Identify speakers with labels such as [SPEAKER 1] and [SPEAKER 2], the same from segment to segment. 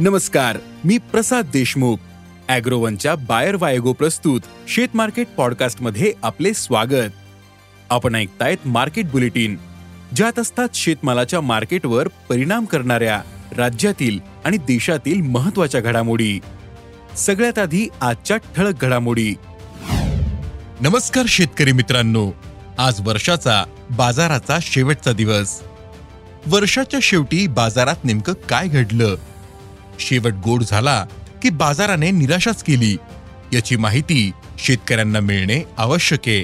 [SPEAKER 1] नमस्कार मी प्रसाद देशमुख. अॅग्रोवनच्या बायर वायगो प्रस्तुत शेत मार्केट पॉडकास्टमध्ये आपले स्वागत. आपण ऐकतायत मार्केट बुलेटिन. ज्यात असतात शेतमालाच्या मार्केटवर परिणाम करणाऱ्या राज्यातील आणि देशातील महत्त्वाच्या घडामोडी. सगळ्यात आधी आजच्या ठळक घडामोडी.
[SPEAKER 2] नमस्कार शेतकरी मित्रांनो. आज वर्षाचा बाजाराचा शेवटचा दिवस. वर्षाच्या शेवटी बाजारात नेमकं काय घडलं? शेवट गोड झाला की बाजाराने निराशाच केली. याची माहिती शेतकऱ्यांना मिळणे आवश्यक आहे.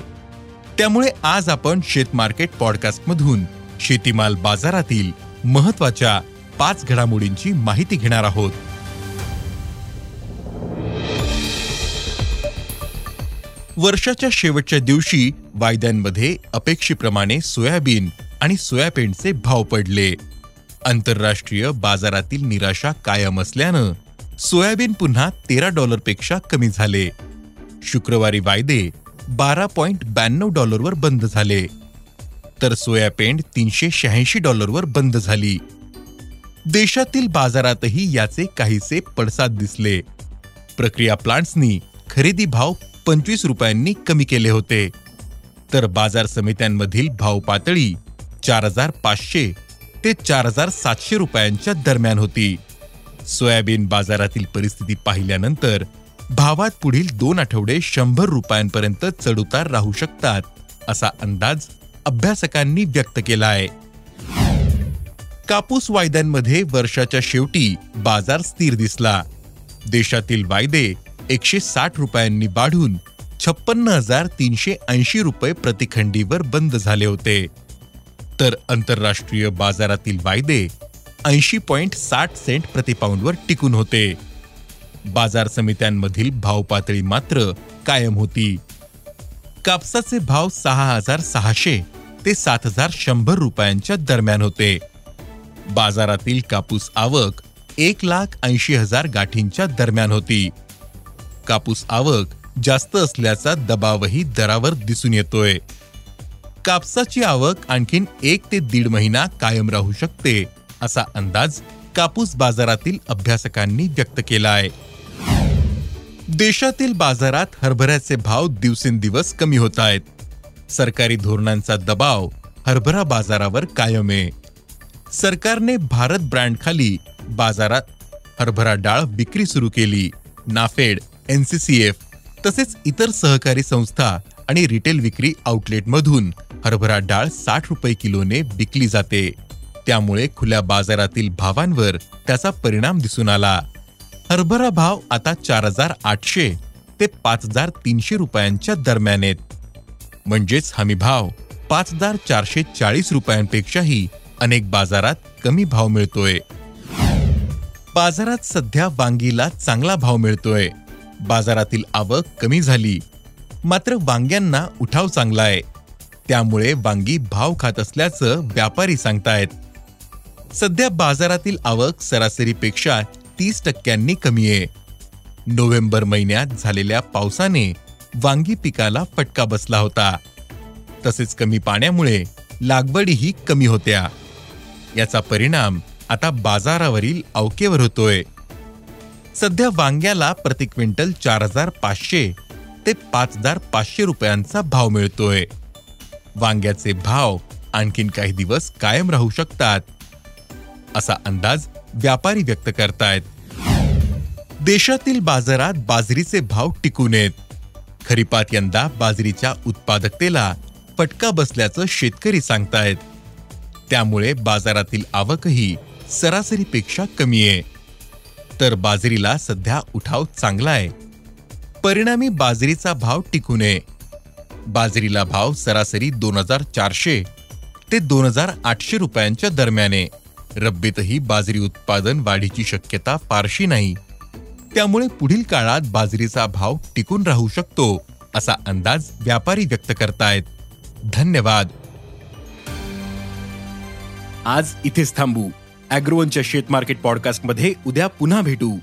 [SPEAKER 2] त्यामुळे आज आपण शेतमार्केट पॉडकास्टमधून शेतीमाल बाजारातील महत्त्वाच्या पाच घडामोडींची माहिती घेणार आहोत. वर्षाच्या शेवटच्या दिवशी वायद्यांमध्ये अपेक्षेप्रमाणे सोयाबीन आणि सोयाबीनचे भाव पडले. आंतरराष्ट्रीय बाजारातील निराशा कायम असल्यानं सोयाबीन पुन्हा तेरा डॉलरपेक्षा कमी झाले. शुक्रवारी वायदे बारा पॉइंट ब्याण्णव डॉलरवर बंद झाले. तर सोयापेंड तीनशे शहाऐंशी डॉलरवर बंद झाली. देशातील बाजारातही याचे काहीसे पडसाद दिसले. प्रक्रिया प्लांट्सनी खरेदी भाव पंचवीस रुपयांनी कमी केले होते. तर बाजार समित्यांमधील भाव पातळी चार हजार पाचशे ते चार हजार सातशे रुपयांच्या दरम्यान होती. सोयाबीन बाजारातील परिस्थिती पाहिल्यानंतर भावात पुढील दोन आठवडे शंभर रुपयांपर्यंत चढउतार राहू शकतात असा अंदाज अभ्यासकांनी व्यक्त केला आहे कापूस वायद्यांमध्ये वर्षाच्या शेवटी बाजार स्थिर दिसला. देशातील वायदे एकशे साठ रुपयांनी वाढून छप्पन्न हजार तीनशे ऐंशी रुपये प्रतिखंडीवर बंद झाले होते. तर आंतरराष्ट्रीय बाजारातील वायदे ऐंशी पॉइंट साठ सेंट प्रतिपाऊंडवर टिकून होते. बाजार समित्यांमधील भाव पातळी मात्र कायम होती. कापसाचे भाव सहा हजार सहाशे ते सात हजार शंभर रुपयांच्या दरम्यान होते. बाजारातील कापूस आवक एक लाख ऐंशी हजार गाठींच्या दरम्यान होती. कापूस आवक जास्त असल्याचा दबावही दरावर दिसून येतोय. कापसाची आवक आणखीन एक ते दीड महिना कायम राहू शकते असा अंदाज कापूस बाजारातील अभ्यासकांनी व्यक्त केला आहे देशातील बाजारात हरभऱ्याचे भाव दिवसेंदिवस कमी होत आहेत. सरकारी धोरणांचा दबाव हरभरा बाजारावर कायम आहे. सरकारने भारत ब्रँड खाली बाजारात हरभरा डाळ विक्री सुरू केली. नाफेड एनसीसीएफ तसेच इतर सहकारी संस्था आणि रिटेल विक्री आउटलेटमधून हरभरा डाळ साठ रुपये किलोने विकली जाते. त्यामुळे खुल्या बाजारातील भावांवर त्याचा परिणाम दिसून आला. हरभरा भाव आता चार हजार आठशे ते पाच हजार तीनशे रुपयांच्या दरम्यान आहेत. म्हणजेच हमी भाव पाच हजार चारशे चाळीस रुपयांपेक्षाही अनेक बाजारात कमी भाव मिळतोय. बाजारात सध्या वांगीला चांगला भाव मिळतोय. बाजारातील आवक कमी झाली. मात्र वांग्यांना उठाव चांगला आहे. त्यामुळे वांगी भाव खात असल्याचं व्यापारी सांगतायत. सध्या बाजारातील आवक सरासरीपेक्षा तीस टक्क्यांनी कमी आहे. नोव्हेंबर महिन्यात झालेल्या पावसाने वांगी पिकाला फटका बसला होता. तसेच कमी पाण्यामुळे लागवडीही कमी होत्या. याचा परिणाम आता बाजारावरील अवकेवर होतोय. सध्या वांग्याला प्रति क्विंटल चार हजार पाचशे ते पाच हजार पाचशे रुपयांचा भाव मिळतोय. वांग्याचे भाव आणखीन काही दिवस कायम राहू शकतात. असा अंदाज व्यापारी व्यक्त करतायत. देशातील बाजारात बाजरीचे भाव टिकून येत खरीपात यंदा बाजरीच्या उत्पादकतेला फटका बसल्याचं शेतकरी सांगतायत. त्यामुळे बाजारातील आवकही सरासरीपेक्षा कमी आहे. तर बाजरीला सध्या उठाव चांगला आहे परिणामी बाजरीचा भाव टिकू नये. बाजरीला भाव सरासरी दोन हजार चारशे ते दोन हजार आठशे रुपयांच्या दरम्याने. रब्बीतही बाजरी उत्पादन वाढीची शक्यता फारशी नाही. त्यामुळे पुढील काळात बाजरीचा भाव टिकून राहू शकतो असा अंदाज व्यापारी व्यक्त करतायत. धन्यवाद.
[SPEAKER 1] आज इथेच थांबू. अॅग्रोवनच्या शेत मार्केट पॉडकास्टमध्ये उद्या पुन्हा भेटू.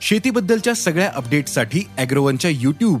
[SPEAKER 1] शेतीबद्दलच्या सगळ्या अपडेटसाठी अॅग्रोवनच्या युट्यूब